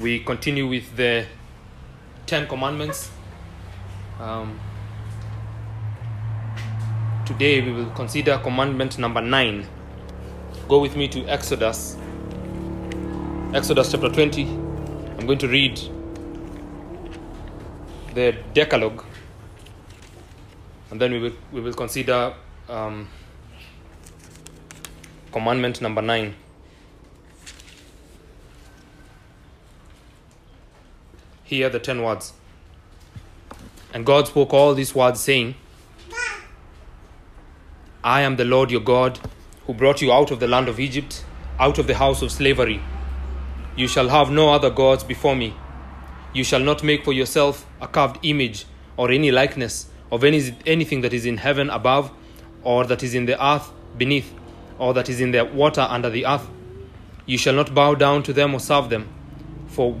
we continue with the Ten Commandments. Um, today we will consider commandment number nine. Go with me to Exodus, Exodus chapter 20. I'm going to read the Decalogue, and then we will, we will consider um, commandment number nine. Hear the ten words. And God spoke all these words, saying, I am the Lord your God, who brought you out of the land of Egypt, out of the house of slavery. You shall have no other gods before me. You shall not make for yourself a carved image or any likeness of any, anything that is in heaven above, or that is in the earth beneath, or that is in the water under the earth. You shall not bow down to them or serve them. For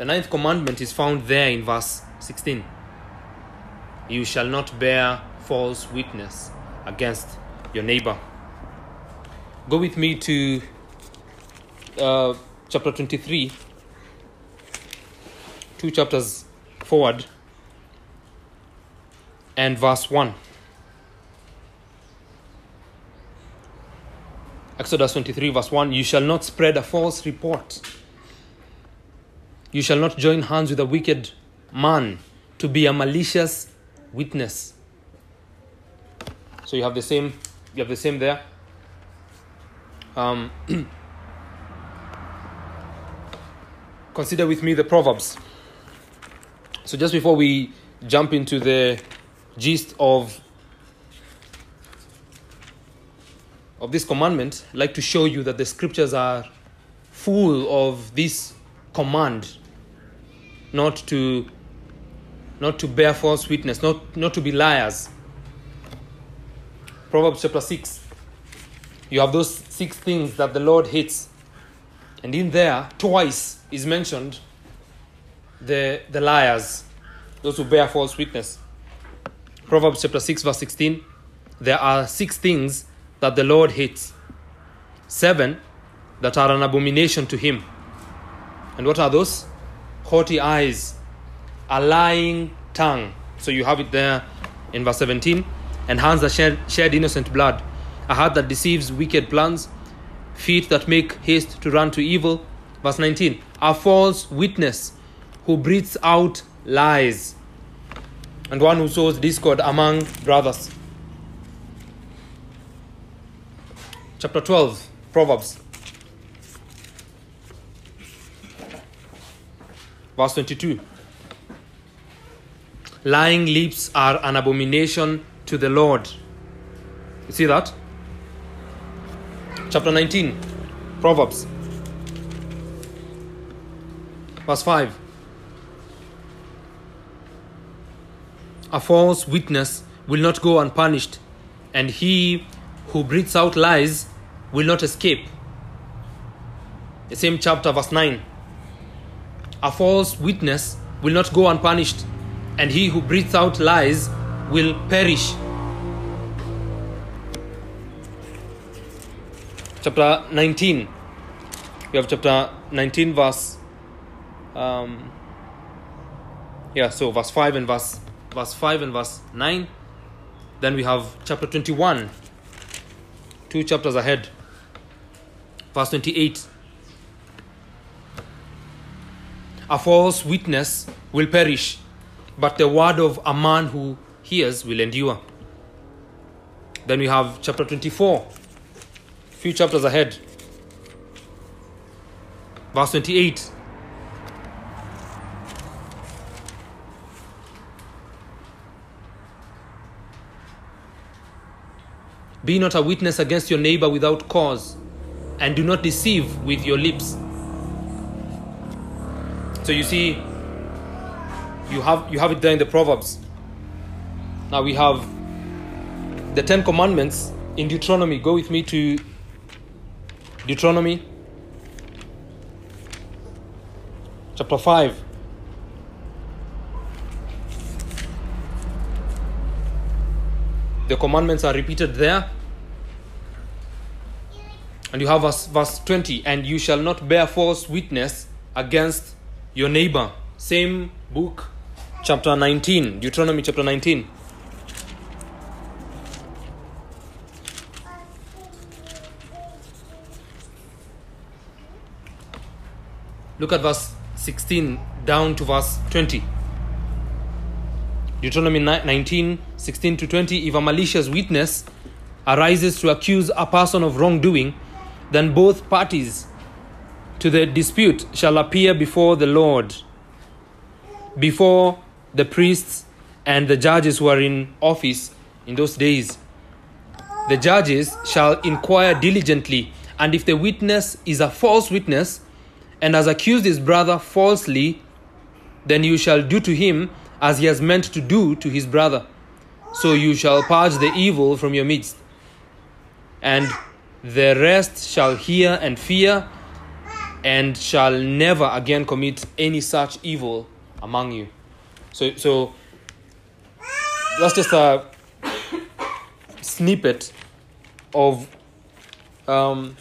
The ninth commandment is found there in verse 16. You shall not bear false witness against your neighbor. Go with me to uh, chapter 23, two chapters forward, and verse 1. Exodus 23, verse 1 You shall not spread a false report. You shall not join hands with a wicked man to be a malicious witness. So you have the same, you have the same there. Um, consider with me the Proverbs. So just before we jump into the gist of of this commandment, I'd like to show you that the scriptures are full of this command not to not to bear false witness, not, not to be liars. Proverbs chapter 6. You have those six things that the Lord hates. And in there, twice is mentioned the, the liars, those who bear false witness. Proverbs chapter 6, verse 16. There are six things that the Lord hates, seven that are an abomination to him. And what are those? Haughty eyes, a lying tongue. So you have it there in verse 17. And hands that shed, shed innocent blood, a heart that deceives wicked plans, feet that make haste to run to evil. Verse 19. A false witness who breathes out lies, and one who sows discord among brothers. Chapter 12, Proverbs. Verse 22 Lying lips are an abomination to the Lord. You see that? Chapter 19, Proverbs. Verse 5 A false witness will not go unpunished, and he who breathes out lies will not escape. The same chapter, verse 9 a false witness will not go unpunished, and he who breathes out lies will perish. Chapter 19. We have chapter 19, verse. Um, yeah, so verse 5 and verse, verse 5 and verse 9. Then we have chapter 21, two chapters ahead. Verse 28. A false witness will perish, but the word of a man who hears will endure. Then we have chapter 24, few chapters ahead. Verse 28. Be not a witness against your neighbor without cause, and do not deceive with your lips. So you see, you have you have it there in the Proverbs. Now we have the Ten Commandments in Deuteronomy. Go with me to Deuteronomy chapter 5. The commandments are repeated there. And you have verse, verse 20, and you shall not bear false witness against your neighbor. Same book, chapter 19, Deuteronomy chapter 19. Look at verse 16 down to verse 20. Deuteronomy 19, 16 to 20. If a malicious witness arises to accuse a person of wrongdoing, then both parties to the dispute shall appear before the Lord, before the priests and the judges who are in office in those days. The judges shall inquire diligently, and if the witness is a false witness and has accused his brother falsely, then you shall do to him as he has meant to do to his brother. So you shall purge the evil from your midst. And the rest shall hear and fear, and shall never again commit any such evil among you. So, so that's just a snippet of um,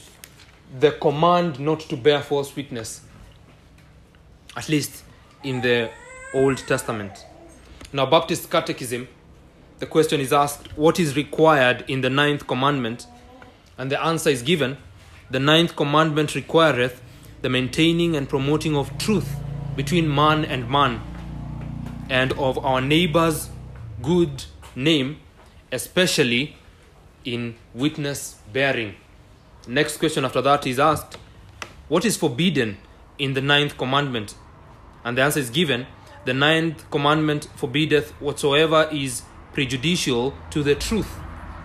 the command not to bear false witness, at least in the Old Testament. Now, Baptist Catechism, the question is asked, What is required in the ninth commandment? And the answer is given The ninth commandment requireth the maintaining and promoting of truth between man and man, and of our neighbor's good name, especially in witness bearing. Next question after that is asked, What is forbidden in the ninth commandment? And the answer is given, The ninth commandment forbiddeth whatsoever is prejudicial to the truth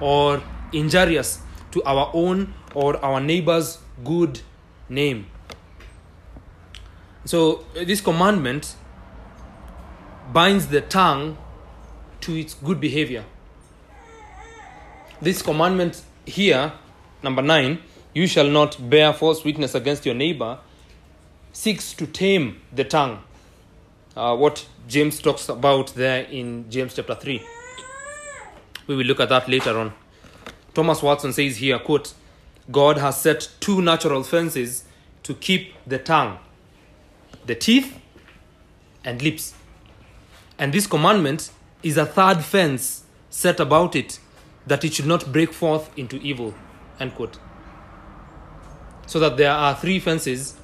or injurious to our own or our neighbor's good name. So, this commandment binds the tongue to its good behavior. This commandment here, number nine, you shall not bear false witness against your neighbor, seeks to tame the tongue. Uh, what James talks about there in James chapter 3. We will look at that later on. Thomas Watson says here, quote, God has set two natural fences to keep the tongue, the teeth and lips. And this commandment is a third fence set about it that it should not break forth into evil. End quote. So that there are three fences,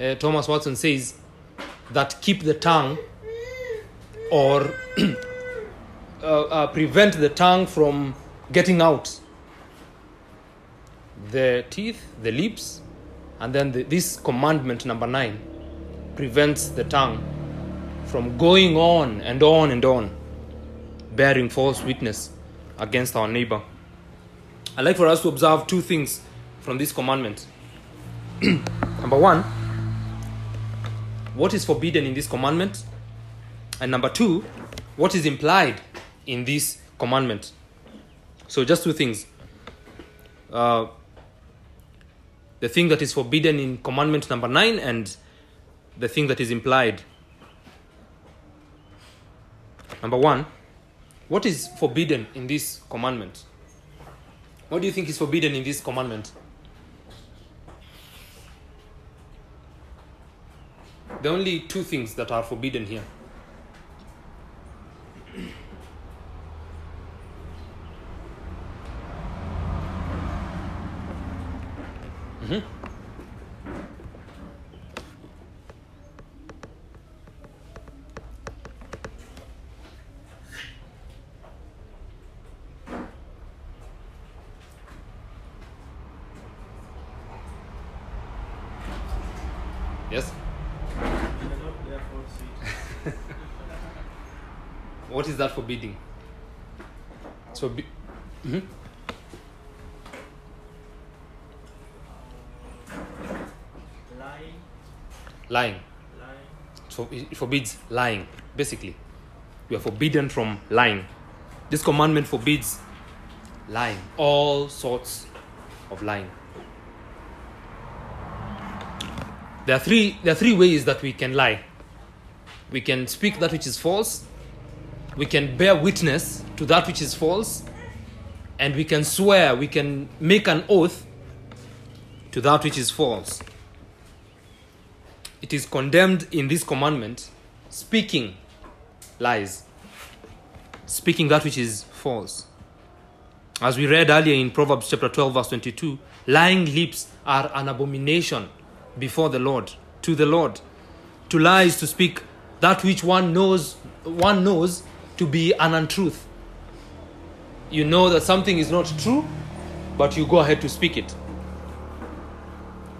uh, Thomas Watson says, that keep the tongue or uh, uh, prevent the tongue from getting out. The teeth, the lips, and then the, this commandment number nine prevents the tongue from going on and on and on, bearing false witness against our neighbor. I'd like for us to observe two things from this commandment. number one, what is forbidden in this commandment? And number two, what is implied in this commandment? So, just two things. Uh, the thing that is forbidden in commandment number nine and the thing that is implied Number one, what is forbidden in this commandment? What do you think is forbidden in this commandment? Are only two things that are forbidden here. Mhm. Yes. cannot therefore see That forbidding? So, be- Mhm. lying, lying. lying, So it forbids lying, basically. We are forbidden from lying. This commandment forbids lying, all sorts of lying. There are three, there are three ways that we can lie. We can speak that which is false, we can bear witness to that which is false, and we can swear, we can make an oath to that which is false. It is condemned in this commandment speaking lies speaking that which is false. As we read earlier in proverbs chapter 12 verse 22 lying lips are an abomination before the lord to the lord. To lie is to speak that which one knows one knows to be an untruth you know that something is not true but you go ahead to speak it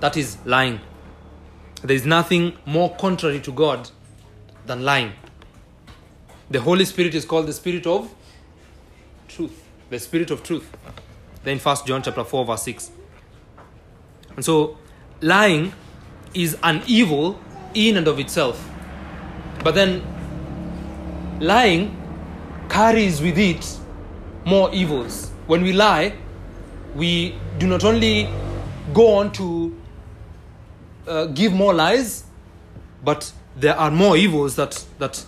that is lying there is nothing more contrary to God than lying. The Holy Spirit is called the Spirit of truth. The Spirit of truth. Then First John chapter 4, verse 6. And so lying is an evil in and of itself. But then lying carries with it more evils. When we lie, we do not only go on to uh, give more lies, but there are more evils that that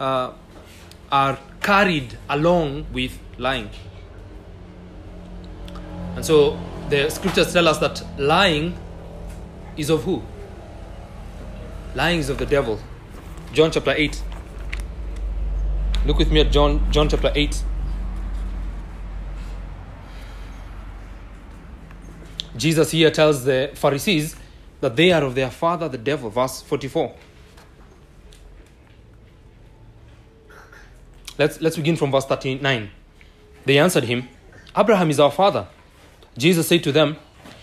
uh, are carried along with lying. And so the scriptures tell us that lying is of who? Lying is of the devil. John chapter 8. Look with me at John John chapter 8. Jesus here tells the Pharisees that they are of their father the devil. Verse 44. Let's, let's begin from verse 39. They answered him, Abraham is our father. Jesus said to them,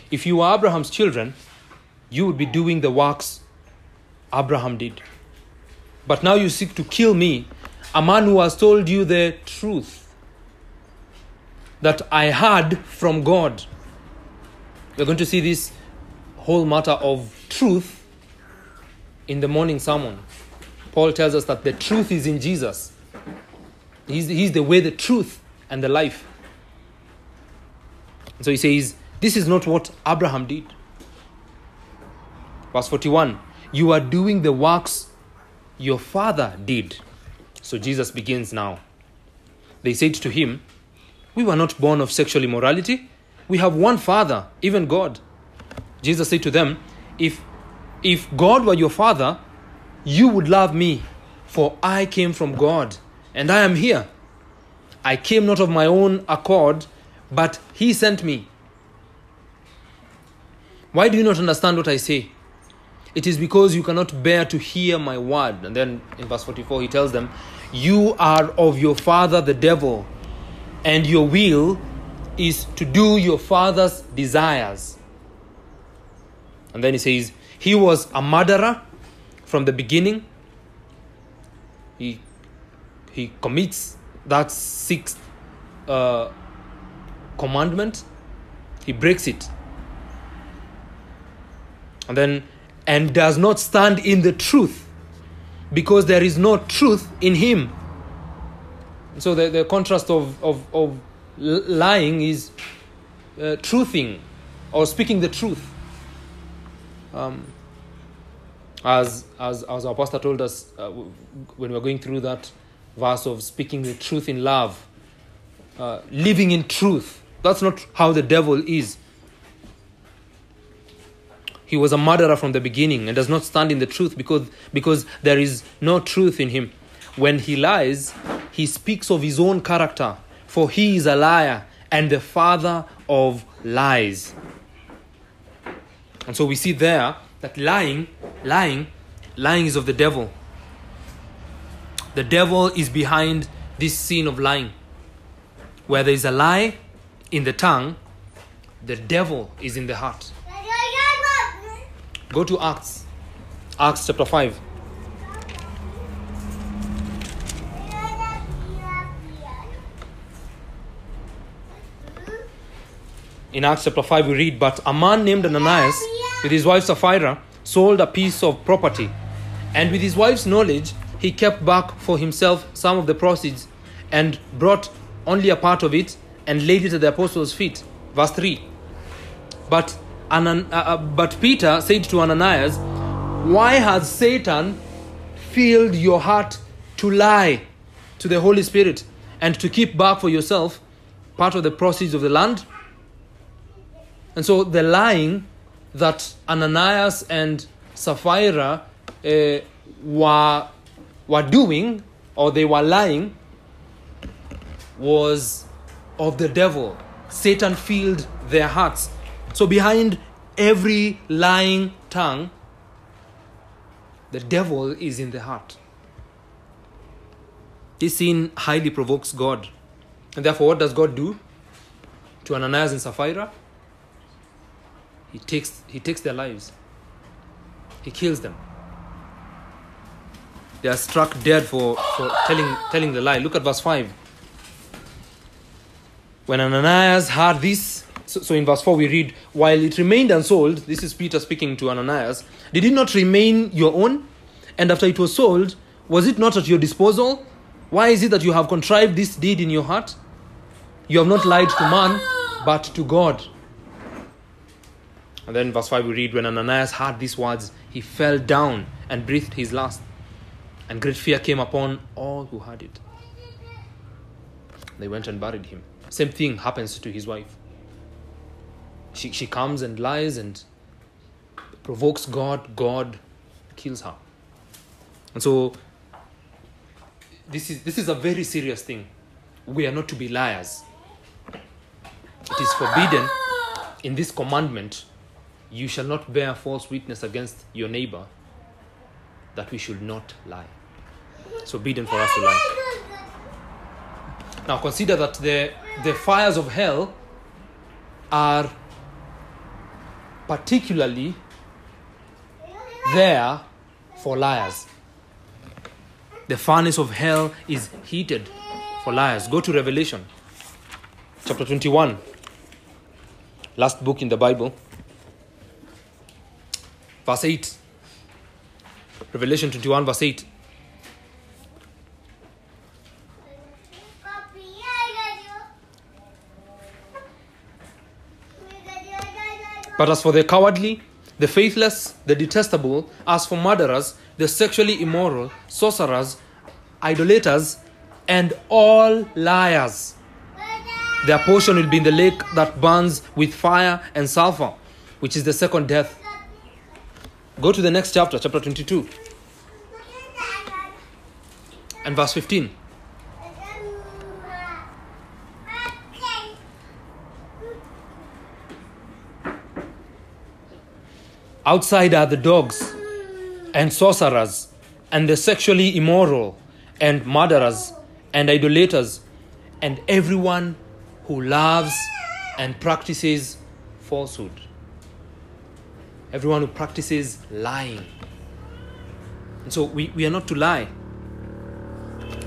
If you were Abraham's children, you would be doing the works Abraham did. But now you seek to kill me, a man who has told you the truth that I heard from God. We're going to see this whole matter of truth in the morning sermon. Paul tells us that the truth is in Jesus. He's, he's the way, the truth, and the life. And so he says, This is not what Abraham did. Verse 41 You are doing the works your father did. So Jesus begins now. They said to him, We were not born of sexual immorality. We have one father, even God. Jesus said to them, If if God were your father, you would love me, for I came from God, and I am here. I came not of my own accord, but he sent me. Why do you not understand what I say? It is because you cannot bear to hear my word. And then in verse 44, he tells them, You are of your father the devil, and your will is to do your father's desires. And then he says, He was a murderer from the beginning. He, he commits that sixth uh, commandment, he breaks it. And then, and does not stand in the truth because there is no truth in him. So the, the contrast of, of, of lying is uh, truthing or speaking the truth. Um, as, as, as our pastor told us uh, when we were going through that verse of speaking the truth in love, uh, living in truth. That's not how the devil is. He was a murderer from the beginning and does not stand in the truth because, because there is no truth in him. When he lies, he speaks of his own character, for he is a liar and the father of lies. And so we see there that lying, lying, lying is of the devil. The devil is behind this sin of lying. Where there is a lie in the tongue, the devil is in the heart. Go to Acts, Acts chapter 5. In Acts chapter 5, we read, But a man named Ananias, with his wife Sapphira, sold a piece of property. And with his wife's knowledge, he kept back for himself some of the proceeds and brought only a part of it and laid it at the apostles' feet. Verse 3. But, Anan- uh, uh, but Peter said to Ananias, Why has Satan filled your heart to lie to the Holy Spirit and to keep back for yourself part of the proceeds of the land? And so the lying that Ananias and Sapphira uh, were, were doing, or they were lying, was of the devil. Satan filled their hearts. So behind every lying tongue, the devil is in the heart. This sin highly provokes God. And therefore, what does God do to Ananias and Sapphira? He takes, he takes their lives, he kills them. They are struck dead for, for telling, telling the lie. Look at verse 5. When Ananias heard this, so, so in verse 4 we read, While it remained unsold, this is Peter speaking to Ananias, did it not remain your own? And after it was sold, was it not at your disposal? Why is it that you have contrived this deed in your heart? You have not lied to man, but to God. And then verse 5 we read, When Ananias heard these words, he fell down and breathed his last. And great fear came upon all who heard it. They went and buried him. Same thing happens to his wife. She, she comes and lies and provokes God. God kills her. And so, this is, this is a very serious thing. We are not to be liars. It is forbidden in this commandment you shall not bear false witness against your neighbor that we should not lie. It's forbidden for us to lie. Now consider that the, the fires of hell are particularly there for liars. The furnace of hell is heated for liars. Go to Revelation chapter 21, last book in the Bible, verse 8. Revelation 21, verse 8. But as for the cowardly, the faithless, the detestable, as for murderers, the sexually immoral, sorcerers, idolaters, and all liars, their portion will be in the lake that burns with fire and sulfur, which is the second death. Go to the next chapter, chapter 22, and verse 15. Outside are the dogs and sorcerers and the sexually immoral and murderers and idolaters and everyone who loves and practices falsehood. Everyone who practices lying. And so we, we are not to lie.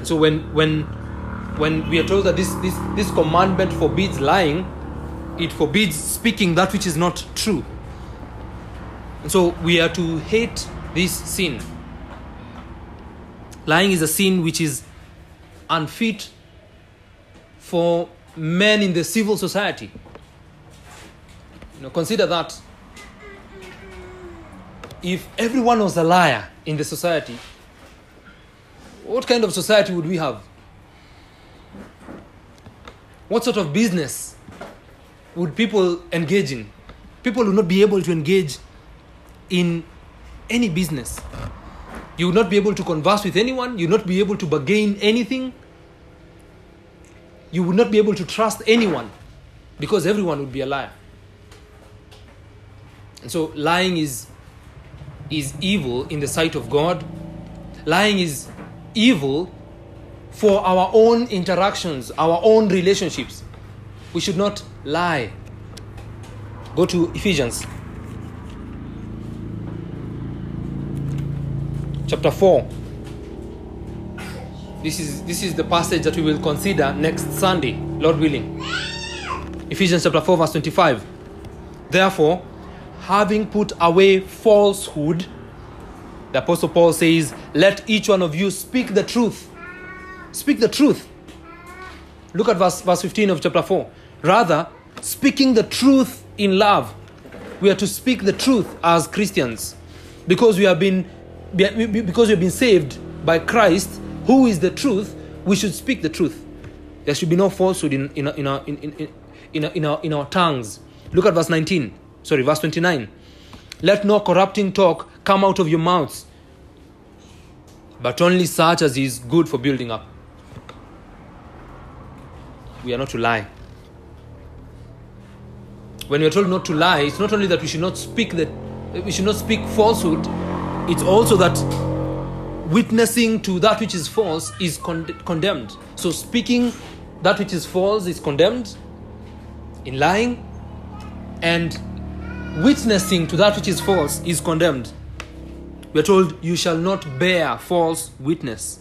So when when when we are told that this, this this commandment forbids lying, it forbids speaking that which is not true. And so we are to hate this sin. Lying is a sin which is unfit for men in the civil society. You know, consider that if everyone was a liar in the society, what kind of society would we have? What sort of business would people engage in? People would not be able to engage in any business. You would not be able to converse with anyone. You would not be able to bargain anything. You would not be able to trust anyone because everyone would be a liar. And so lying is is evil in the sight of God. Lying is evil for our own interactions, our own relationships. We should not lie. Go to Ephesians chapter 4. This is this is the passage that we will consider next Sunday, Lord willing. Ephesians chapter 4 verse 25. Therefore, having put away falsehood, the apostle Paul says, let each one of you speak the truth. Speak the truth. Look at verse, verse 15 of chapter 4. Rather, speaking the truth in love. We are to speak the truth as Christians because we have been because we have been saved by Christ, who is the truth. We should speak the truth. There should be no falsehood in in in our in, in, in, in, our, in our tongues. Look at verse 19. Sorry, verse 29. Let no corrupting talk come out of your mouths, but only such as is good for building up. We are not to lie. When we are told not to lie, it's not only that we should not speak that we should not speak falsehood, it's also that witnessing to that which is false is con- condemned. So speaking that which is false is condemned in lying and witnessing to that which is false is condemned. We are told, You shall not bear false witness.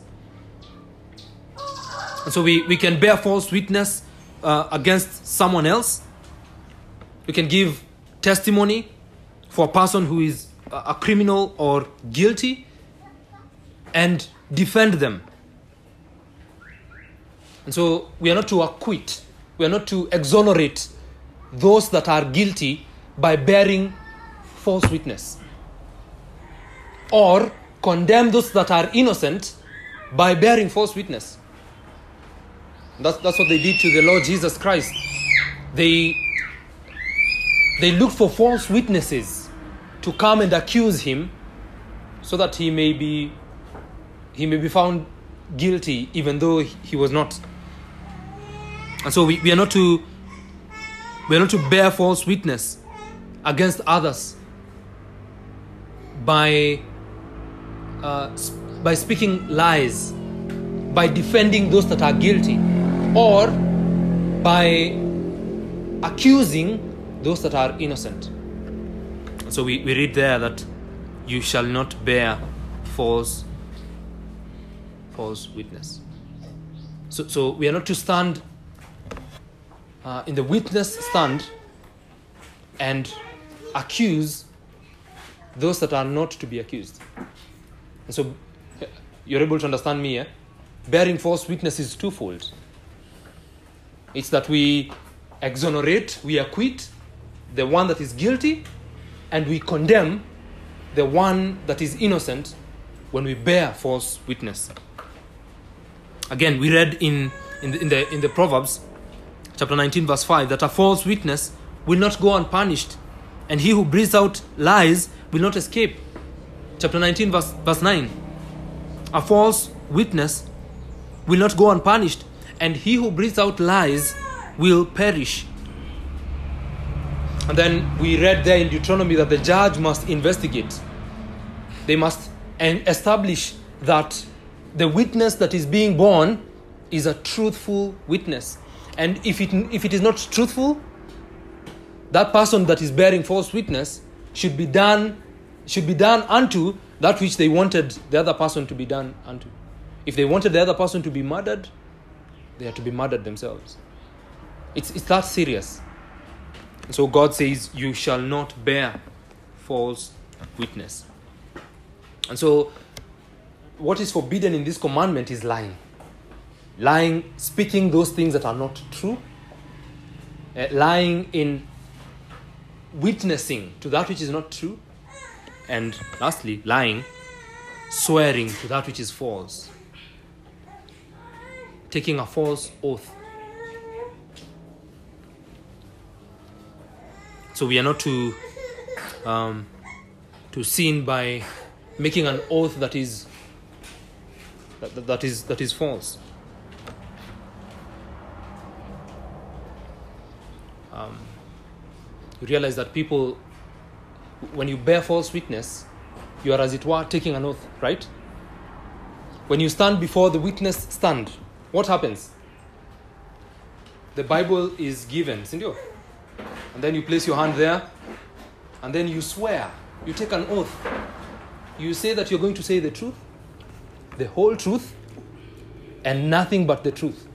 And so we, we can bear false witness uh, against someone else. We can give testimony for a person who is a criminal or guilty and defend them. And so we are not to acquit, we are not to exonerate those that are guilty by bearing false witness or condemn those that are innocent by bearing false witness. That's, that's what they did to the Lord Jesus Christ. They, they looked for false witnesses to come and accuse him so that he may be he may be found guilty even though he was not. And so we, we are not to we are not to bear false witness against others by uh, by speaking lies, by defending those that are guilty, or by accusing those that are innocent. So we, we read there that you shall not bear false false witness. So, so we are not to stand uh, in the witness stand and accuse those that are not to be accused. And so you're able to understand me, eh? Bearing false witness is twofold. It's that we exonerate, we acquit the one that is guilty, and we condemn the one that is innocent when we bear false witness. Again, we read in, in, the, in, the, in the Proverbs, chapter 19, verse 5, that a false witness will not go unpunished, and he who breathes out lies will not escape. Chapter 19, verse, verse 9. A false witness will not go unpunished, and he who breathes out lies will perish. And then we read there in Deuteronomy that the judge must investigate. They must establish that the witness that is being borne is a truthful witness. And if it, if it is not truthful, that person that is bearing false witness should be done should be done unto that which they wanted the other person to be done unto. If they wanted the other person to be murdered, they are to be murdered themselves. It's, it's that serious. So God says, You shall not bear false witness. And so, what is forbidden in this commandment is lying. Lying, speaking those things that are not true, uh, lying in witnessing to that which is not true, and lastly, lying, swearing to that which is false. taking a false oath. So we are not to um, to sin by making an oath that is that, that- is that is false. Um, you realize that people, when you bear false witness, you are as it were taking an oath, right? When you stand before the witness stand, what happens? The Bible is given, isn't it? And then you place your hand there, and then you swear. You take an oath. You say that you're going to say the truth, the whole truth, and nothing but the truth.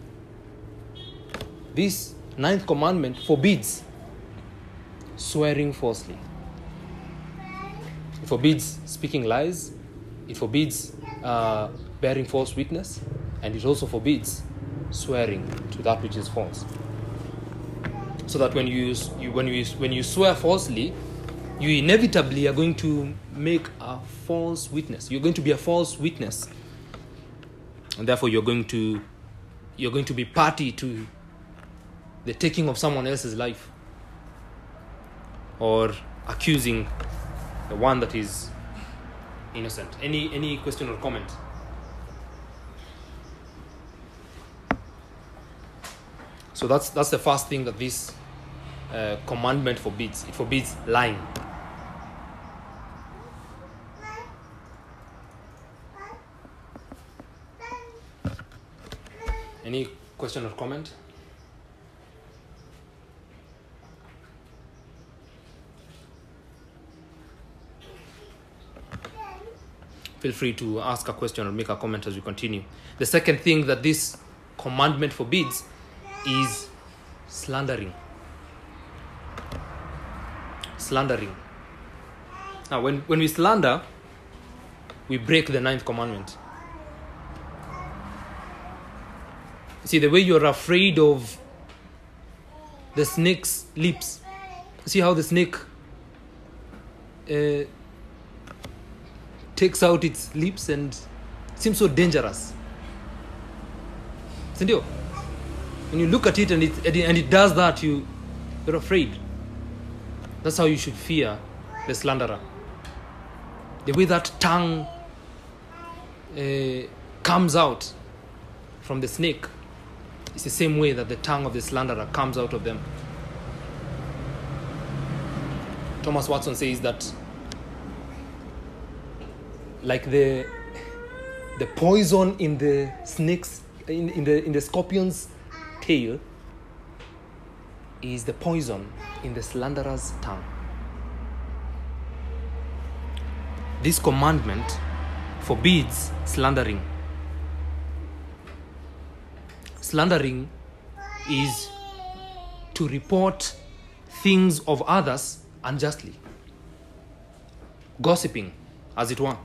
This ninth commandment forbids swearing falsely. It forbids speaking lies. It forbids uh, bearing false witness, and it also forbids swearing to that which is false. So that when you, you when you when you swear falsely, you inevitably are going to make a false witness. You're going to be a false witness, and therefore you're going to you're going to be party to the taking of someone else's life or accusing the one that is innocent. Any any question or comment? So that's that's the first thing that this uh, commandment forbids. It forbids lying. Any question or comment? Feel free to ask a question or make a comment as we continue. The second thing that this commandment forbids is slandering. Slandering. Now, when, when we slander, we break the ninth commandment. See, the way you're afraid of the snake's lips. See how the snake uh, takes out its lips and seems so dangerous. Isn't? When you look at it and it, and it- and it does that, you, you're afraid. That's how you should fear the slanderer. The way that tongue uh, comes out from the snake is the same way that the tongue of the slanderer comes out of them. Thomas Watson says that like the the poison in the snake's in, in the in the scorpion's tail is the poison in the slanderer's tongue. This commandment forbids slandering. Slandering is to report things of others unjustly. Gossiping, as it were.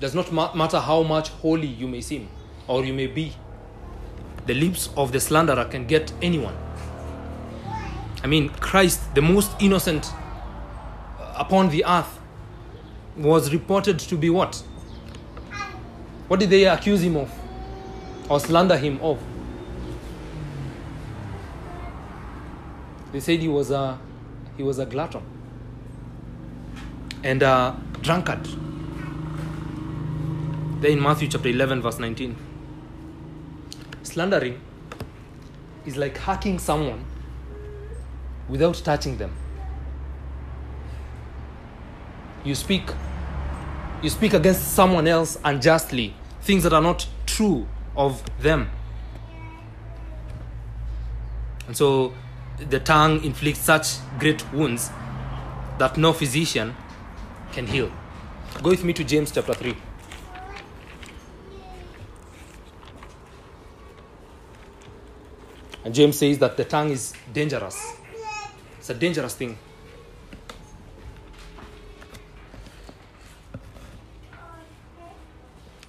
Does not ma- matter how much holy you may seem or you may be. The lips of the slanderer can get anyone. I mean, Christ, the most innocent uh, upon the earth, was reported to be what? What did they accuse him of? Or slander him of? They said he was a he was a glutton and a drunkard. There in Matthew chapter 11, verse 19. Slandering is like hacking someone without touching them. You speak you speak against someone else unjustly, things that are not true of them. And so the tongue inflicts such great wounds that no physician can heal. Go with me to James chapter 3. And James says that the tongue is dangerous. It's a dangerous thing.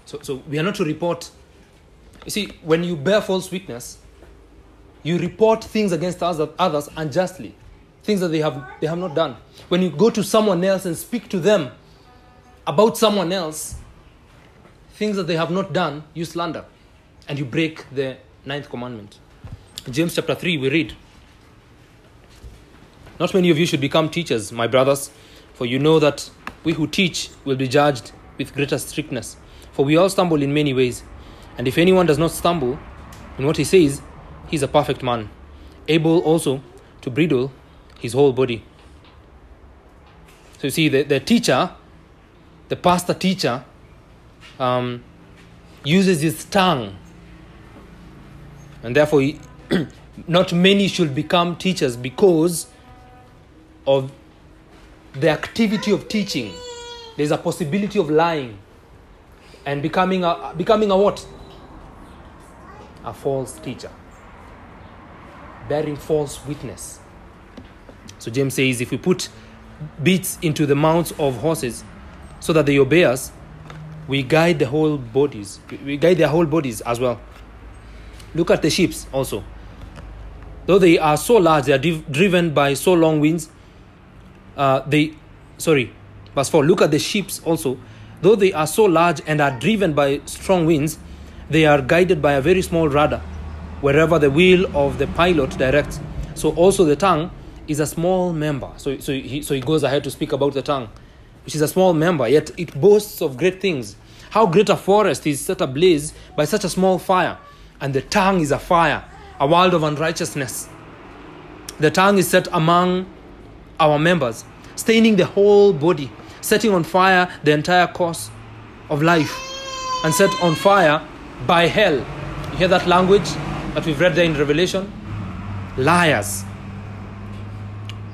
So, so we are not to report. You see, when you bear false witness, you report things against others, that others unjustly, things that they have, they have not done. When you go to someone else and speak to them about someone else, things that they have not done, you slander. And you break the ninth commandment. James chapter 3, we read Not many of you should become teachers, my brothers, for you know that we who teach will be judged with greater strictness. For we all stumble in many ways. And if anyone does not stumble in what he says, he is a perfect man, able also to bridle his whole body. So you see, the, the teacher, the pastor teacher, um, uses his tongue. And therefore, he, not many should become teachers because of the activity of teaching. There's a possibility of lying and becoming a, becoming a what? A false teacher. Bearing false witness. So James says if we put bits into the mouths of horses so that they obey us, we guide the whole bodies. We guide their whole bodies as well. Look at the ships also. Though they are so large, they are driv- driven by so long winds. Uh, they, sorry, verse 4. Look at the ships also. Though they are so large and are driven by strong winds, they are guided by a very small rudder wherever the wheel of the pilot directs. So also the tongue is a small member. So, so, he, so he goes ahead to speak about the tongue, which is a small member, yet it boasts of great things. How great a forest is set ablaze by such a small fire, and the tongue is a fire, a world of unrighteousness. The tongue is set among our members, staining the whole body, setting on fire the entire course of life, and set on fire by hell. You hear that language that we've read there in Revelation? Liars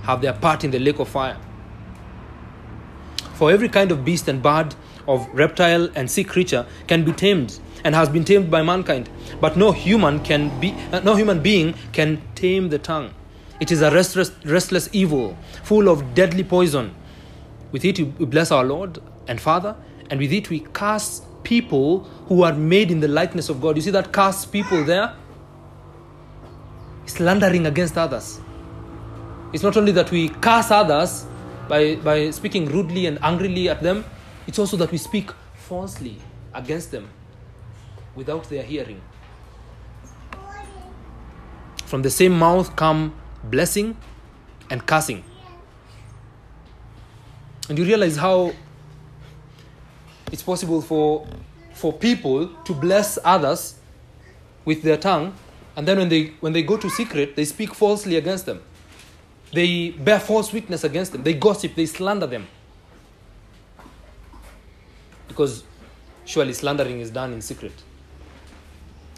have their part in the lake of fire. For every kind of beast and bird, of reptile and sea creature can be tamed and has been tamed by mankind, but no human can be uh, no human being can tame the tongue. It is a restless, restless evil, full of deadly poison. With it we bless our Lord and Father, and with it we curse people who are made in the likeness of God. You see that curse people there? Slandering against others. It's not only that we curse others by, by speaking rudely and angrily at them, it's also that we speak falsely against them without their hearing. From the same mouth come blessing and cursing. And you realize how it's possible for, for people to bless others with their tongue, and then when they, when they go to secret, they speak falsely against them. They bear false witness against them. They gossip, they slander them. Because surely slandering is done in secret.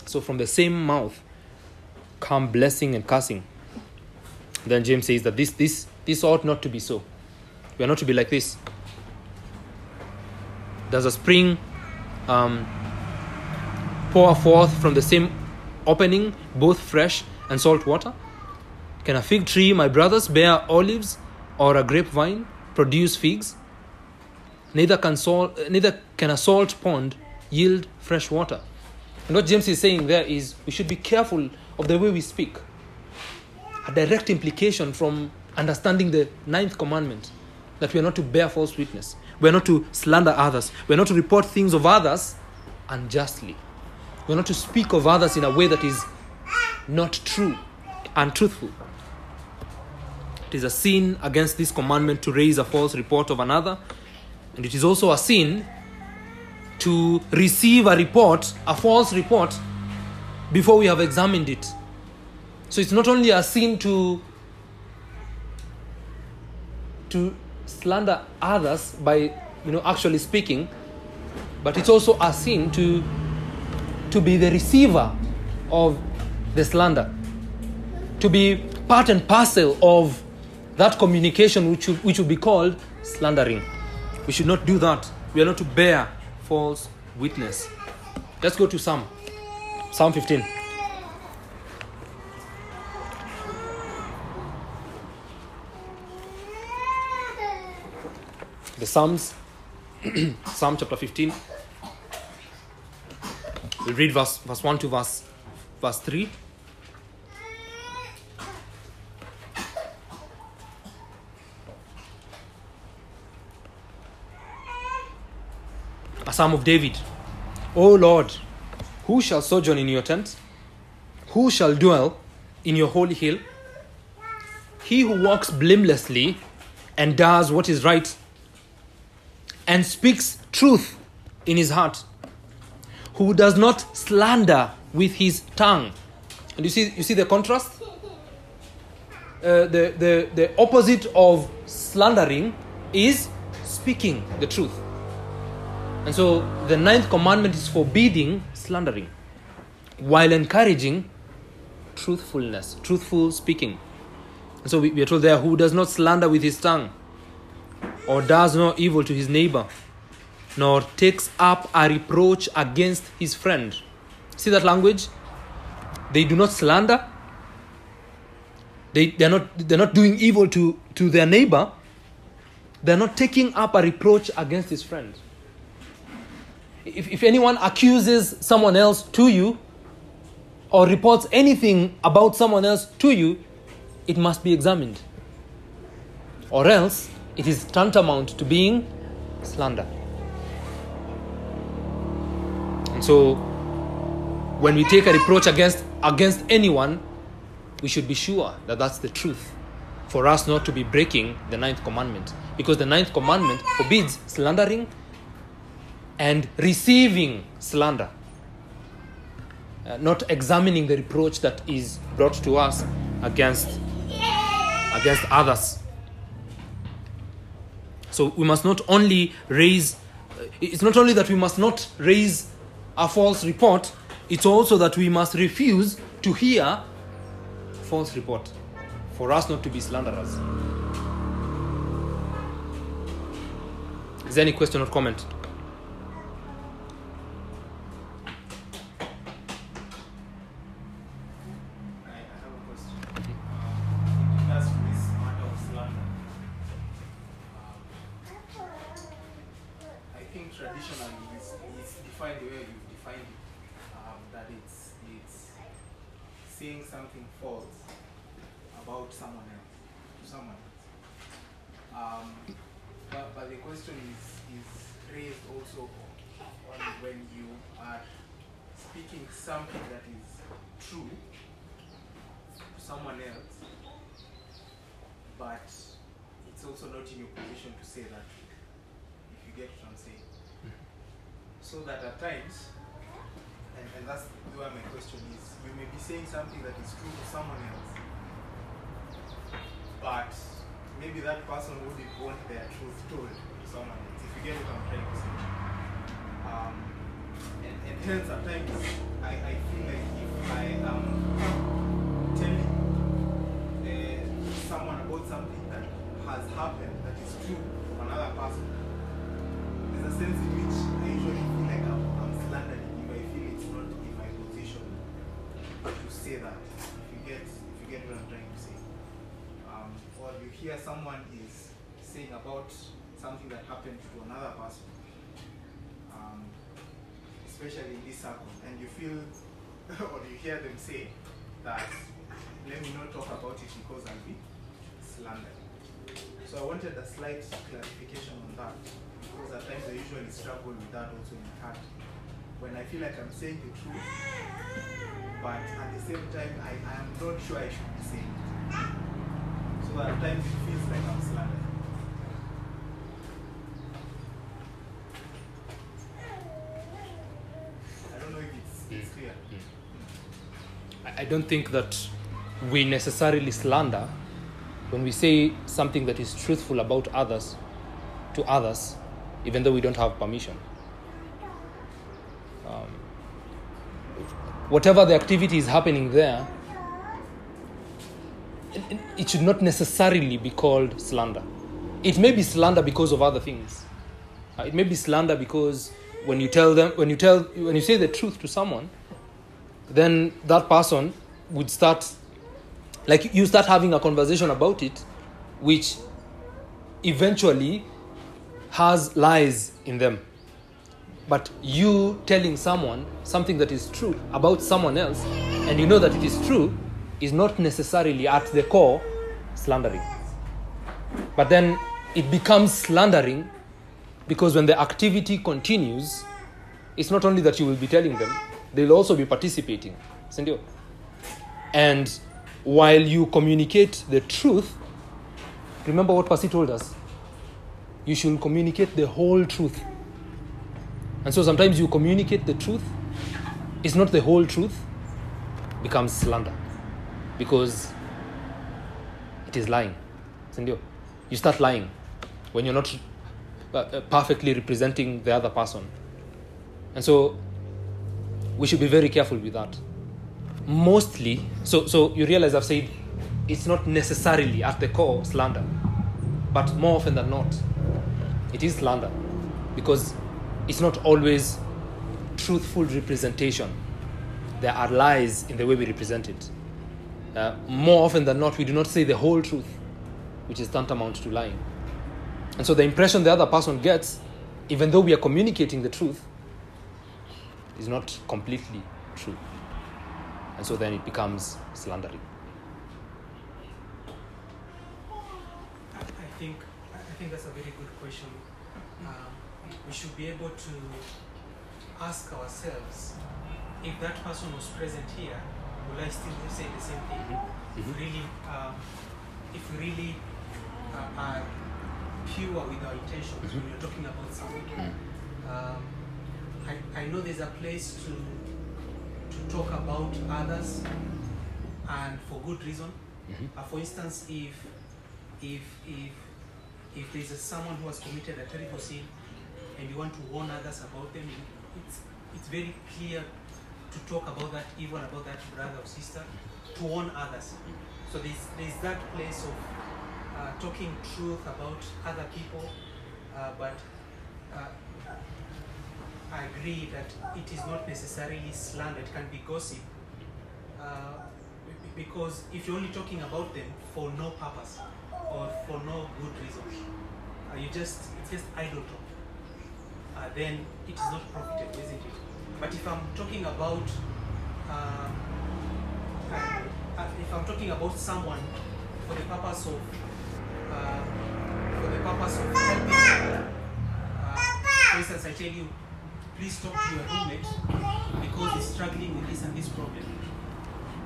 So from the same mouth come blessing and cursing. Then James says that this this this ought not to be so. We are not to be like this. Does a spring um, pour forth from the same opening both fresh and salt water? Can a fig tree, my brothers, bear olives, or a grapevine produce figs? Neither can, salt, neither can a salt pond yield fresh water. And what James is saying there is we should be careful of the way we speak. A direct implication from understanding the ninth commandment that we are not to bear false witness, we are not to slander others, we are not to report things of others unjustly, we are not to speak of others in a way that is not true, untruthful. It is a sin against this commandment to raise a false report of another, and it is also a sin to receive a report, a false report, before we have examined it. So it's not only a sin to to slander others by you know actually speaking, but it's also a sin to to be the receiver of the slander, to be part and parcel of that communication which, which would be called slandering. We should not do that. We are not to bear false witness. Let's go to Psalm. Psalm 15. The Psalms, Psalm chapter 15. We read verse, verse 1 to verse, verse 3. Psalm of David. O Lord, who shall sojourn in your tent? Who shall dwell in your holy hill? He who walks blamelessly and does what is right and speaks truth in his heart, who does not slander with his tongue. And you see, you see the contrast? Uh, the, the, the opposite of slandering is speaking the truth. And so the ninth commandment is forbidding slandering while encouraging truthfulness, truthful speaking. And so we, we are told there who does not slander with his tongue or does no evil to his neighbor nor takes up a reproach against his friend. See that language? They do not slander. They, they're, not, they're not doing evil to, to their neighbor. They're not taking up a reproach against his friend. If, if anyone accuses someone else to you or reports anything about someone else to you, it must be examined. Or else it is tantamount to being slander. And so when we take a reproach against against anyone, we should be sure that that's the truth for us not to be breaking the ninth commandment because the ninth commandment forbids slandering and receiving slander. Uh, not examining the reproach that is brought to us against against others. So we must not only raise uh, it's not only that we must not raise a false report it's also that we must refuse to hear false report for us not to be slanderers. Is there any question or comment something false about someone else to someone else. Um, but, but the question is is raised also on when you are speaking something that is true to someone else, but it's also not in your position to say that, if you get what I'm saying. So that at times, and, and that's where my question is, you may be saying something that is true to someone else, but maybe that person wouldn't want their truth told to someone else, if you get what I'm trying to say. Um, and, and hence at times, I, I feel like if I am telling uh, someone about something that has happened that is true to another person, there's a sense in which say that. If you get, if you get what I'm trying to say, um, or you hear someone is saying about something that happened to another person, um, especially in this circle, and you feel or you hear them say that let me not talk about it because I'll be slandered. So I wanted a slight clarification on that because at times I usually struggle with that also in my heart. When I feel like I'm saying the truth, but at the same time I, I am not sure I should be saying it. So at times it feels like I'm slandering. I don't know if it's, it's mm, clear. Mm. Hmm. I I don't think that we necessarily slander when we say something that is truthful about others to others, even though we don't have permission. Um, whatever the activity is happening there, it- should not necessarily be called slander. It may be slander because of other things. Uh, it may be slander because when you tell them, when you tell, when you say the truth to someone, then that person would start like you start having a conversation about it which eventually has lies in them but you telling someone something that is true about someone else and you know that it is true is not necessarily at the core slandering but then it becomes slandering because when the activity continues it's not only that you will be telling them, they'll also be participating. And while you communicate the truth, remember what Pasi told us. You should communicate the whole truth. And so sometimes you communicate the truth, it's not the whole truth, becomes slander. Because it is lying. You start lying when you're not uh, uh, perfectly representing the other person. And so we should be very careful with that. Mostly, so, so you realize I've said it's not necessarily at the core slander, but more often than not, it is slander because it's not always truthful representation. There are lies in the way we represent it. Uh, more often than not, we do not say the whole truth, which is tantamount to lying. And so the impression the other person gets, even though we are communicating the truth, is not completely true. And so then it becomes slandering. I think I think that's a very good question. Um, we should be able to ask ourselves if that person was present here, will I still say the same thing? If Mhm. really, um, if we really uh, are pure with our intentions when we're talking about something. Um, I, I know there's a place to to talk about others and for good reason. Mhm. Uh, for instance, if if if if there's a, someone who has committed a terrible sin and you want to warn others about them, it's it's very clear to talk about that, even about that brother or sister, to warn others. So there's there's that place of uh, talking truth about other people, uh, but uh, I agree that it is not necessarily slander. It can be gossip. Uh, because if you're only talking about them for no purpose or for no good reason, uh, you just it's just idle talk. Uh, then it is not profitable, isn't it? But if I'm talking about um, uh, if I'm talking about someone for the purpose of uh, for the purpose of helping, uh, for instance, I tell you, please talk to your roommate because he's struggling with this and this problem.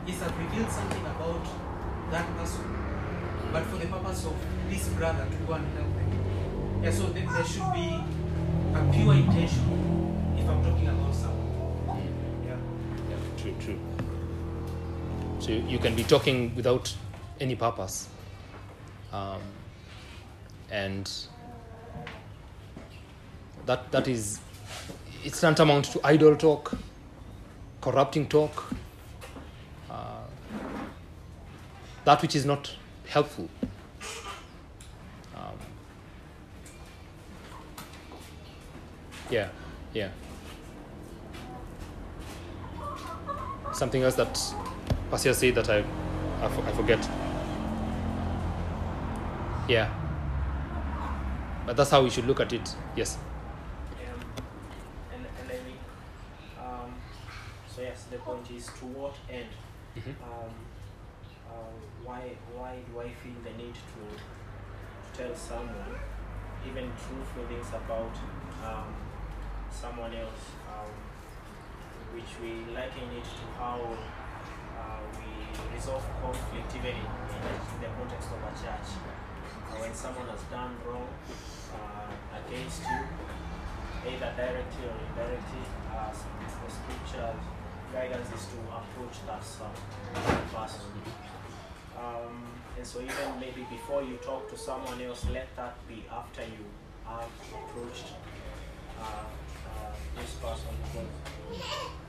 Yes, I've revealed something about that person, but for the purpose of this brother to go and help them. Yeah, so there should be a pure intention if I'm talking about someone. Yeah. Yeah, true, true. So you can be talking without any purpose. Um, and that that is it's tantamount to idle talk, corrupting talk, uh, that which is not helpful. Yeah, yeah. Something else that Pasia said that I, I, I forget. Yeah. But that's how we should look at it. Yes. Um, and, and I mean, um, so yes, the point is to what end? Mhm. Um, uh, why why do I feel the need to, to tell someone even truthful things about um, someone else, um, which we liken it to how uh, we resolve conflict even in, in, the context of a church. Uh, when someone has done wrong uh, against you, either directly or indirectly, uh, the scripture guidance is to approach that person. Um, and so even maybe before you talk to someone else, let that be after you have approached uh, uh, this person.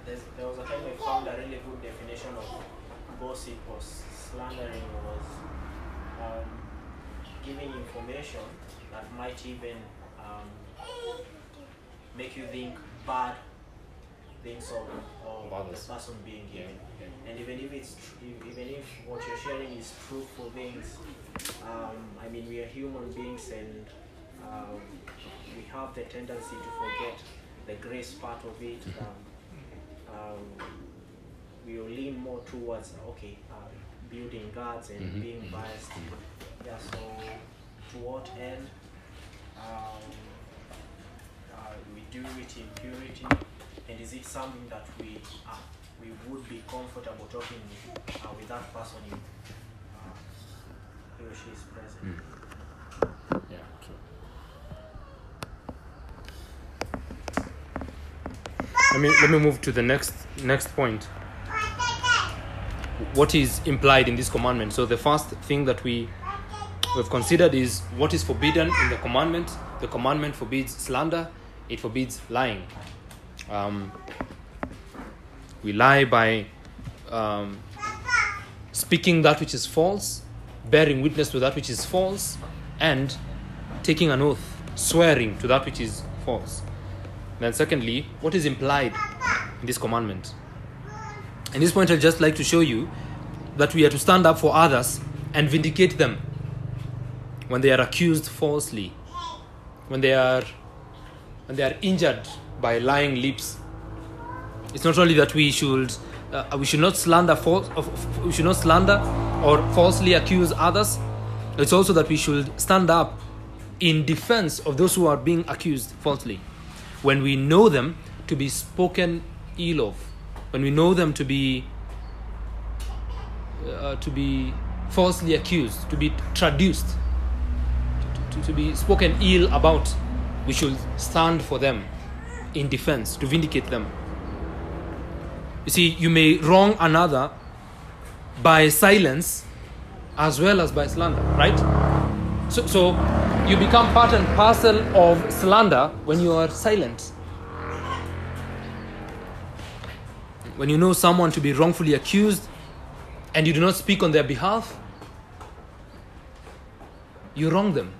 Because there was a time I found a really good definition of gossip or slandering was um, giving information that might even um, make you think bad things of, of the person being given. And even if it's tr- even if what you're sharing is truthful things, um, I mean we are human beings and um, we have the tendency to forget the grace part of it. Um, um, we will lean more towards okay, uh, building guards and Mhm, being mhm, biased. Yeah. So to what end? Um, uh, we do it in purity, and is it something that we uh, we would be comfortable talking uh, with that person if uh, he or she is present? Yeah. Let me let me move to the next next point. What is implied in this commandment? So the first thing that we we've considered is what is forbidden in the commandment. The commandment forbids slander. It forbids lying. Um, we lie by um, speaking that which is false, bearing witness to that which is false, and taking an oath, swearing to that which is false. Then, secondly, what is implied in this commandment? In this point, I'd just like to show you that we are to stand up for others and vindicate them when they are accused falsely, when they are when they are injured by lying lips. It's not only that we should uh, we should not slander false, we should not slander or falsely accuse others. It's also that we should stand up in defense of those who are being accused falsely when we know them to be spoken ill of when we know them to be uh, to be falsely accused to be traduced to, to be spoken ill about we should stand for them in defense to vindicate them. You see you may wrong another by silence as well as by slander right? So, so you become part and parcel of slander when you are silent. When you know someone to be wrongfully accused and you do not speak on their behalf, you wrong them.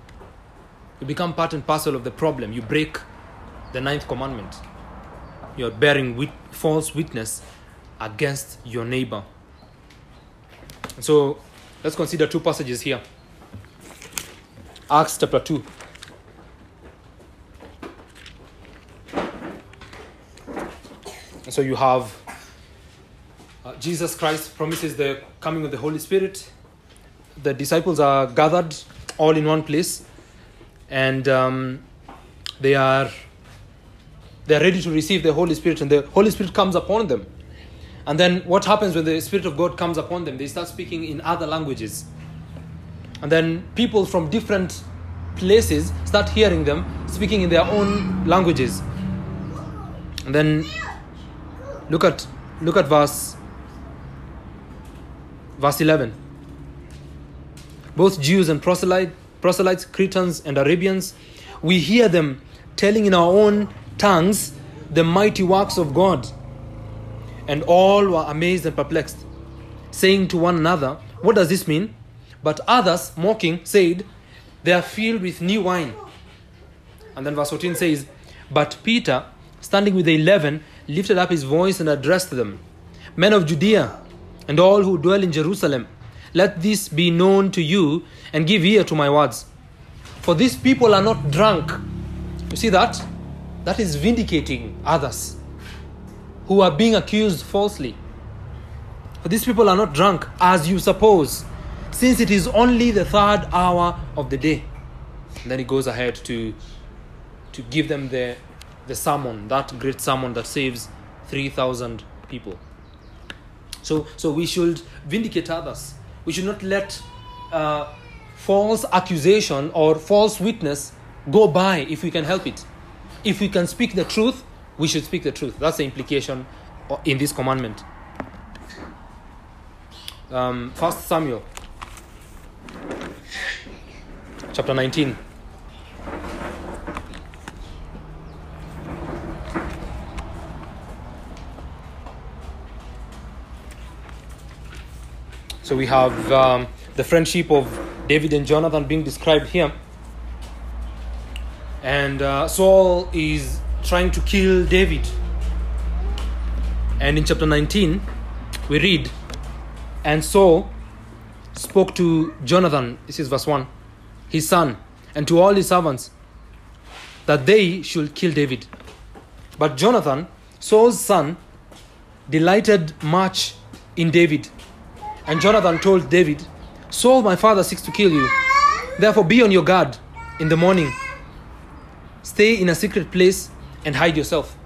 You become part and parcel of the problem. You break the ninth commandment. You are bearing wit- false witness against your neighbor. So let's consider two passages here. Acts chapter 2. So you have uh, Jesus Christ promises the coming of the Holy Spirit. The disciples are gathered all in one place, and um, they are they are ready to receive the Holy Spirit, and the Holy Spirit comes upon them. And then what happens when the Spirit of God comes upon them? They start speaking in other languages. And then people from different places start hearing them speaking in their own languages. And then look at look at verse verse 11. Both Jews and proselyte, proselytes, Cretans and Arabians, we hear them telling in our own tongues the mighty works of God. And all were amazed and perplexed, saying to one another, What does this mean? But others, mocking, said, They are filled with new wine. And then verse 14 says, But Peter, standing with the eleven, lifted up his voice and addressed them Men of Judea, and all who dwell in Jerusalem, let this be known to you, and give ear to my words. For these people are not drunk. You see that? That is vindicating others who are being accused falsely. For these people are not drunk, as you suppose, since it is only the third hour of the day. And then he goes ahead to, to give them the, the sermon, that great sermon that saves 3,000 people. So, so we should vindicate others. We should not let uh, false accusation or false witness go by if we can help it. If we can speak the truth, we should speak the truth. That's the implication in this commandment. Um, First Samuel, chapter 19. So we have um, the friendship of David and Jonathan being described here. And uh, Saul is trying to kill David. And in chapter 19, we read, And Saul spoke to Jonathan, this is verse 1, his son, and to all his servants, that they should kill David. But Jonathan, Saul's son, delighted much in David. And Jonathan told David, Saul, my father, seeks to kill you. Therefore, be on your guard in the morning. Stay in a secret place and hide yourself.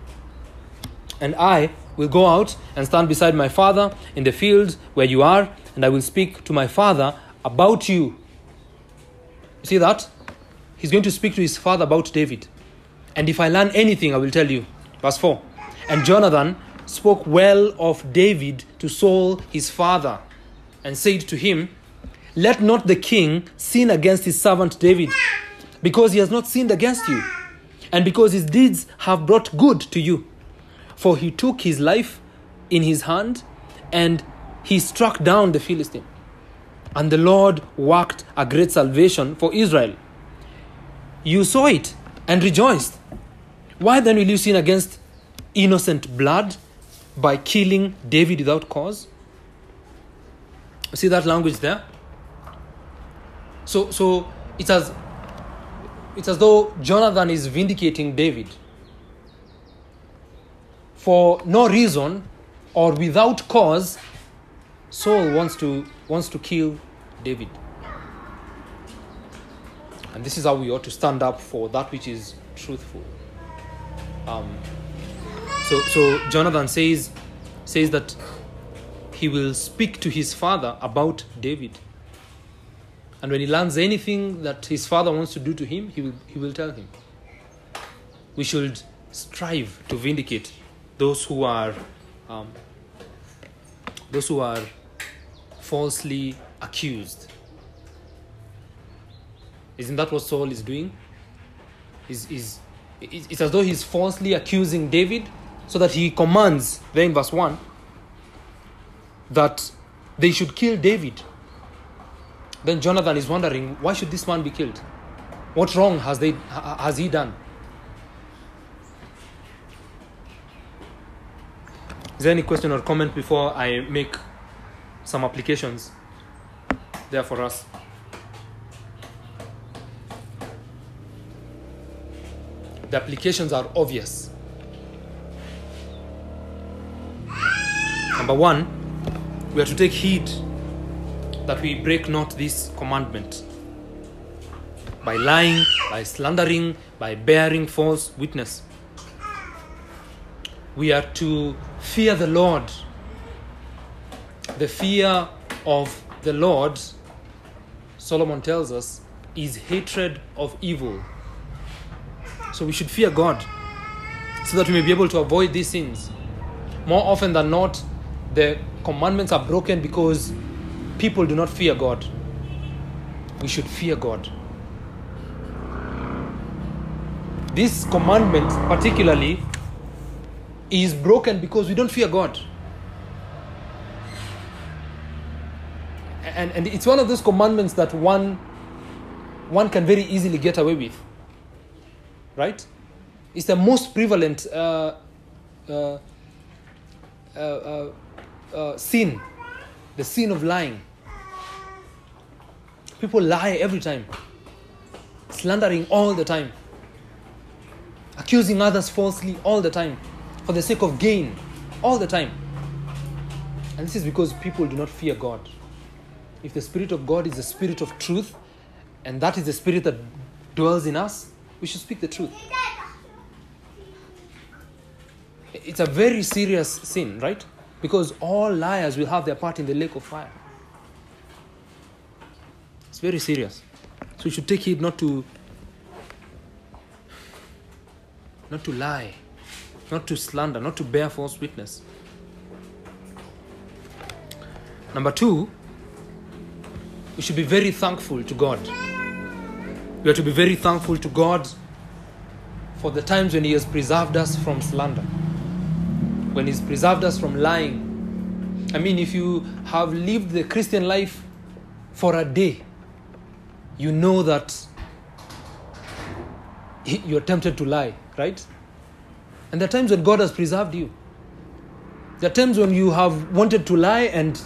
And I will go out and stand beside my father in the field where you are, and I will speak to my father about you. You see that? He's going to speak to his father about David. And if I learn anything, I will tell you. Verse 4. And Jonathan spoke well of David to Saul his father, and said to him, Let not the king sin against his servant David, because he has not sinned against you, and because his deeds have brought good to you. For he took his life in his hand, and he struck down the Philistine. And the Lord worked a great salvation for Israel. You saw it and rejoiced. Why then will you sin against innocent blood by killing David without cause? See that language there? So, so it's as it's as though Jonathan is vindicating David for no reason or without cause. Saul wants to wants to kill David, and this is how we ought to stand up for that which is truthful. Um, so, so Jonathan says says that he will speak to his father about David. And when he learns anything that his father wants to do to him, he will, he will tell him. We should strive to vindicate those who are um, those who are falsely accused. Isn't that what Saul is doing? Is is it's as though he's falsely accusing David, so that he commands there in verse one that they should kill David. Then Jonathan is wondering, why should this man be killed? What wrong has, they, has he done? Is there any question or comment before I make some applications there for us? The applications are obvious. Number one, we are to take heed that we break not this commandment by lying, by slandering, by bearing false witness. We are to fear the Lord. The fear of the Lord, Solomon tells us, is hatred of evil. So we should fear God so that we may be able to avoid these sins. More often than not, the commandments are broken because people do not fear God. We should fear God. This commandment, particularly, is broken because we don't fear God. And, and it's one of those commandments that one, one can very easily get away with. Right? It's the most prevalent uh, uh, uh, uh, uh, sin, the sin of lying. People lie every time, slandering all the time, accusing others falsely all the time, for the sake of gain all the time. And this is because people do not fear God. If the Spirit of God is the Spirit of truth, and that is the Spirit that dwells in us, we should speak the truth. It's a very serious sin, right? Because all liars will have their part in the lake of fire. It's very serious. So we should take heed not to not to lie, not to slander, not to bear false witness. Number two, we should be very thankful to God. We are to be very thankful to God for the times when He has preserved us from slander, when He's preserved us from lying. I mean, if you have lived the Christian life for a day, you know that you're tempted to lie, right? And there are times when God has preserved you. There are times when you have wanted to lie and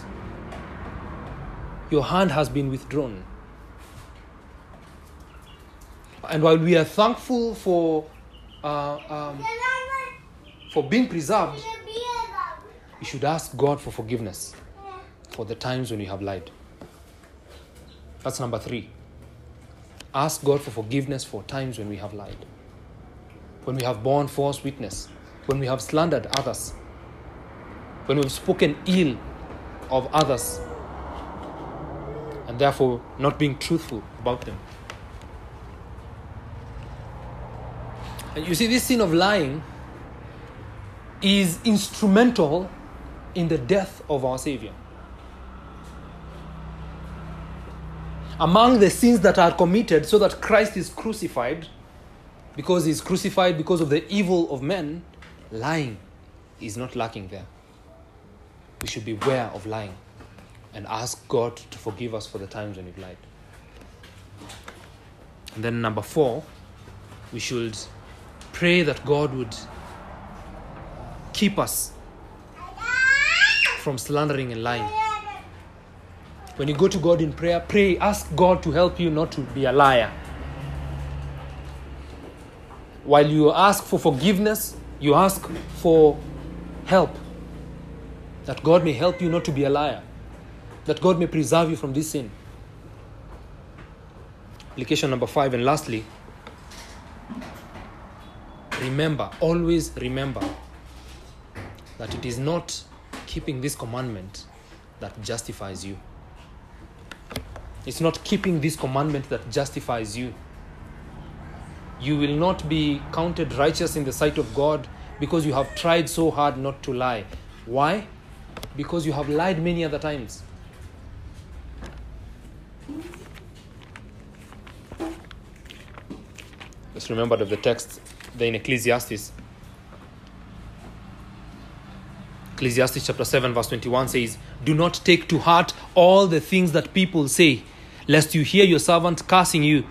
your hand has been withdrawn. And while we are thankful for uh, um, for being preserved, we should ask God for forgiveness for the times when we have lied. That's number three. Ask God for forgiveness for times when we have lied, when we have borne false witness, when we have slandered others, when we've spoken ill of others, and therefore not being truthful about them. And you see, this sin of lying is instrumental in the death of our Savior. Among the sins that are committed so that Christ is crucified, because he's crucified because of the evil of men, lying is not lacking there. We should beware of lying and ask God to forgive us for the times when we've lied. And then, number four, we should pray that God would keep us from slandering and lying. When you go to God in prayer, pray, ask God to help you not to be a liar. While you ask for forgiveness, you ask for help. That God may help you not to be a liar. That God may preserve you from this sin. Application number five, and lastly, remember, always remember that it is not keeping this commandment that justifies you. It's not keeping this commandment that justifies you. You will not be counted righteous in the sight of God because you have tried so hard not to lie. Why? Because you have lied many other times. Just remember of the text there in Ecclesiastes. Ecclesiastes chapter 7, verse 21 says, Do not take to heart all the things that people say, lest you hear your servant cursing you.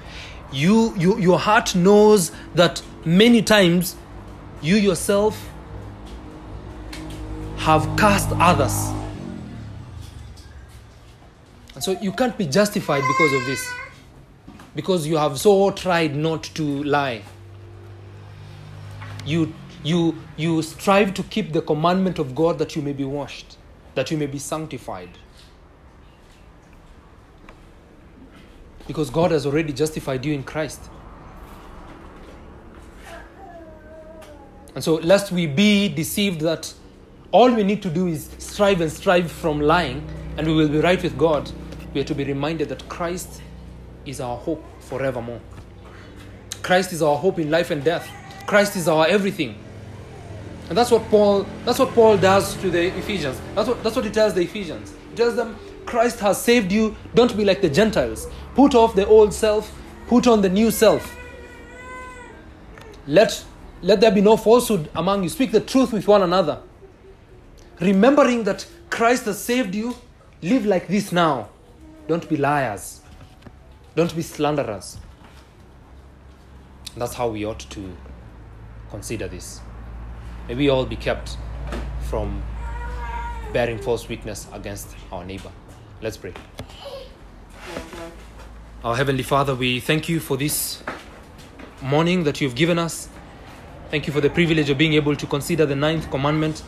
You, you your heart knows that many times you yourself have cursed others. And so you can't be justified because of this. Because you have so tried not to lie. You you you strive to keep the commandment of God that you may be washed, that you may be sanctified. Because God has already justified you in Christ. And so, lest we be deceived that all we need to do is strive and strive from lying and we will be right with God, we are to be reminded that Christ is our hope forevermore. Christ is our hope in life and death. Christ is our everything. And that's what Paul that's what Paul does to the Ephesians. That's what that's what he tells the Ephesians. He tells them Christ has saved you. Don't be like the Gentiles. Put off the old self, put on the new self. Let let there be no falsehood among you. Speak the truth with one another. Remembering that Christ has saved you, live like this now. Don't be liars. Don't be slanderers. That's how we ought to consider this. May we all be kept from bearing false witness against our neighbor. Let's pray. Our Heavenly Father, we thank you for this morning that you've given us. Thank you for the privilege of being able to consider the ninth commandment.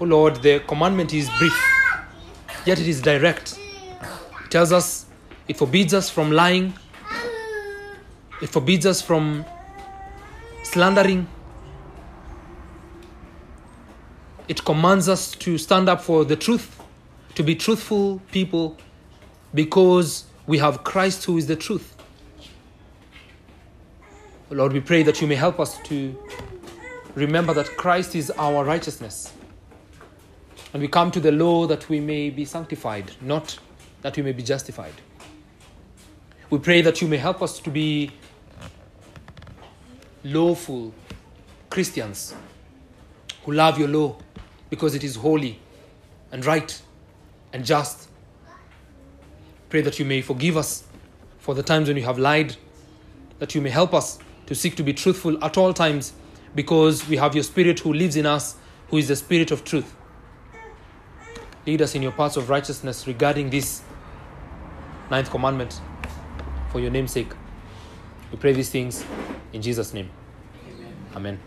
Oh Lord, the commandment is brief, yet it is direct. It tells us, it forbids us from lying, it forbids us from slandering. It commands us to stand up for the truth, to be truthful people, because we have Christ who is the truth. Lord, we pray that you may help us to remember that Christ is our righteousness. And we come to the law that we may be sanctified, not that we may be justified. We pray that you may help us to be lawful Christians who love your law because it is holy and right and just. Pray that you may forgive us for the times when you have lied, that you may help us to seek to be truthful at all times because we have your Spirit who lives in us, who is the Spirit of truth. Lead us in your paths of righteousness regarding this ninth commandment for your name's sake. We pray these things in Jesus' name. Amen.